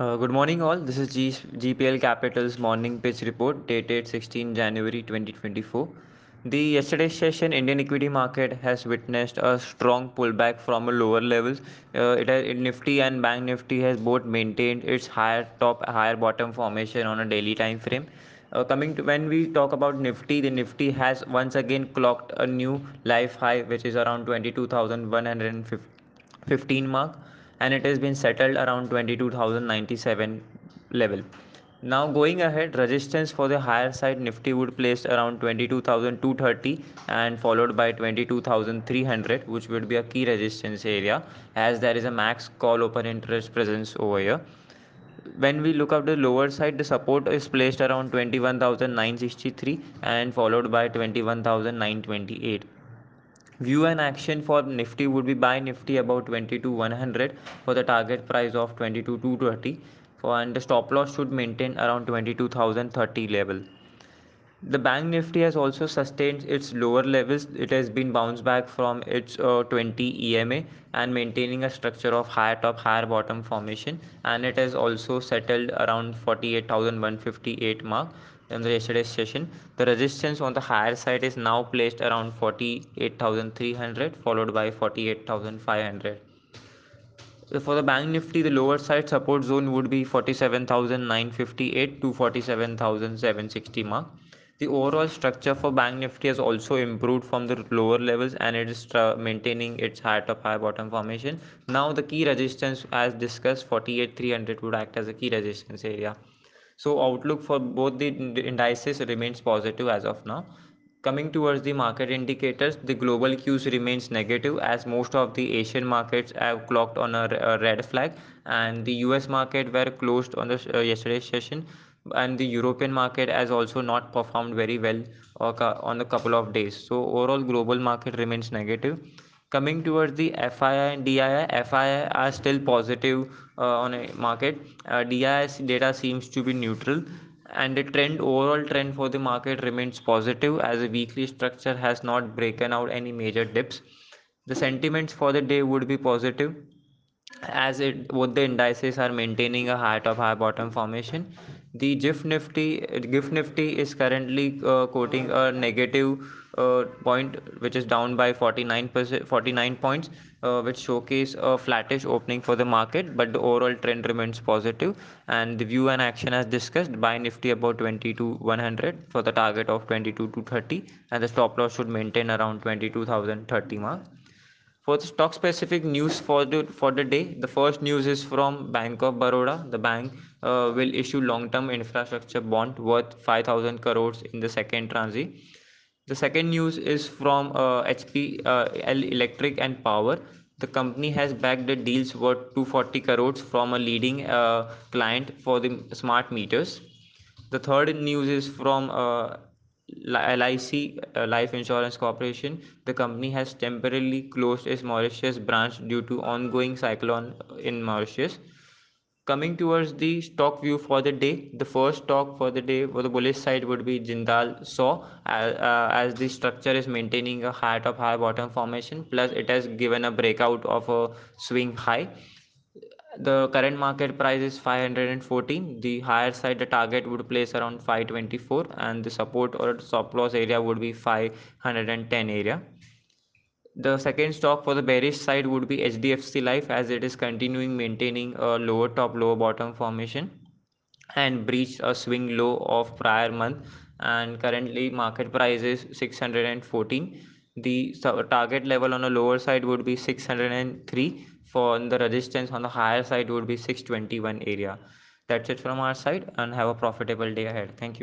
Uh, good morning, all. This is G- GEPL Capital's morning pitch report dated 16 January 2024. The yesterday's session, Indian equity market has witnessed a strong pullback from a lower levels. Uh, it has, Nifty and Bank Nifty has both maintained its higher top, higher bottom formation on a daily time frame. Uh, coming to when we talk about Nifty, the Nifty has once again clocked a new life high, which is around 22,115 mark and it has been settled around 22,097 level. Now going ahead, resistance for the higher side Nifty would place around 22,230 and followed by 22,300 which would be a key resistance area as there is a max call open interest presence over here. When we look at the lower side, the support is placed around 21,963 and followed by 21,928 view and action for nifty would be buy nifty about 20 to 100 for the target price of 22 to 230 for and the stop loss should maintain around 22030 level. The bank nifty has also sustained its lower levels. It has been bounced back from its uh, 20 ema and maintaining a structure of higher top higher bottom formation. And it has also settled around 48158 mark in the yesterday's session. The resistance on the higher side is now placed around 48,300 followed by 48,500. For the bank nifty, the lower side support zone would be 47,958 to 47,760 mark. The overall structure for bank nifty has also improved from the lower levels and it is maintaining its high top high bottom formation. Now the key resistance as discussed 48,300 would act as a key resistance area. So outlook for both the indices remains positive as of now. Coming towards the market indicators, the global cues remains negative as most of the Asian markets have clocked on a, a red flag and the US market were closed on the uh, yesterday's session and the European market has also not performed very well on a couple of days. So overall global market remains negative coming towards the FII and DII, FII are still positive uh, on a market. Uh, DII data seems to be neutral and the trend overall trend for the market remains positive as a weekly structure has not broken out any major dips. The sentiments for the day would be positive as it both the indices are maintaining a high top high bottom formation the GIFT Nifty GIFT Nifty is currently uh, quoting a negative uh, point which is down by 49 percent 49 points uh, which showcase a flattish opening for the market but the overall trend remains positive. and the view and action as discussed by nifty about 22 100 for the target of 22 to 30 and the stop loss should maintain around 22030 mark. For the stock specific news for the for the day the first news is from bank of baroda. The bank uh, will issue long term infrastructure bond worth 5000 crores in the second transit the second news is from uh, hp uh, electric and power. The company has backed the deals worth 240 crores from a leading uh, client for the smart meters. The third news is from uh, LIC uh, Life Insurance Corporation, the company has temporarily closed its Mauritius branch due to ongoing cyclone in Mauritius. Coming towards the stock view for the day, the first stock for the day for the bullish side would be Jindal Saw, uh, uh, as the structure is maintaining a high top high bottom formation, plus it has given a breakout of a swing high. The current market price is 514 the higher side the target would place around 524 and the support or stop loss area would be 510 area the second stock for the bearish side would be hdfc life as it is continuing maintaining a lower top lower bottom formation and breached a swing low of prior month. And currently market price is 614 the target level on the lower side would be 603 for the resistance on the higher side would be 621 area. That's it from our side and have a profitable day ahead. Thank you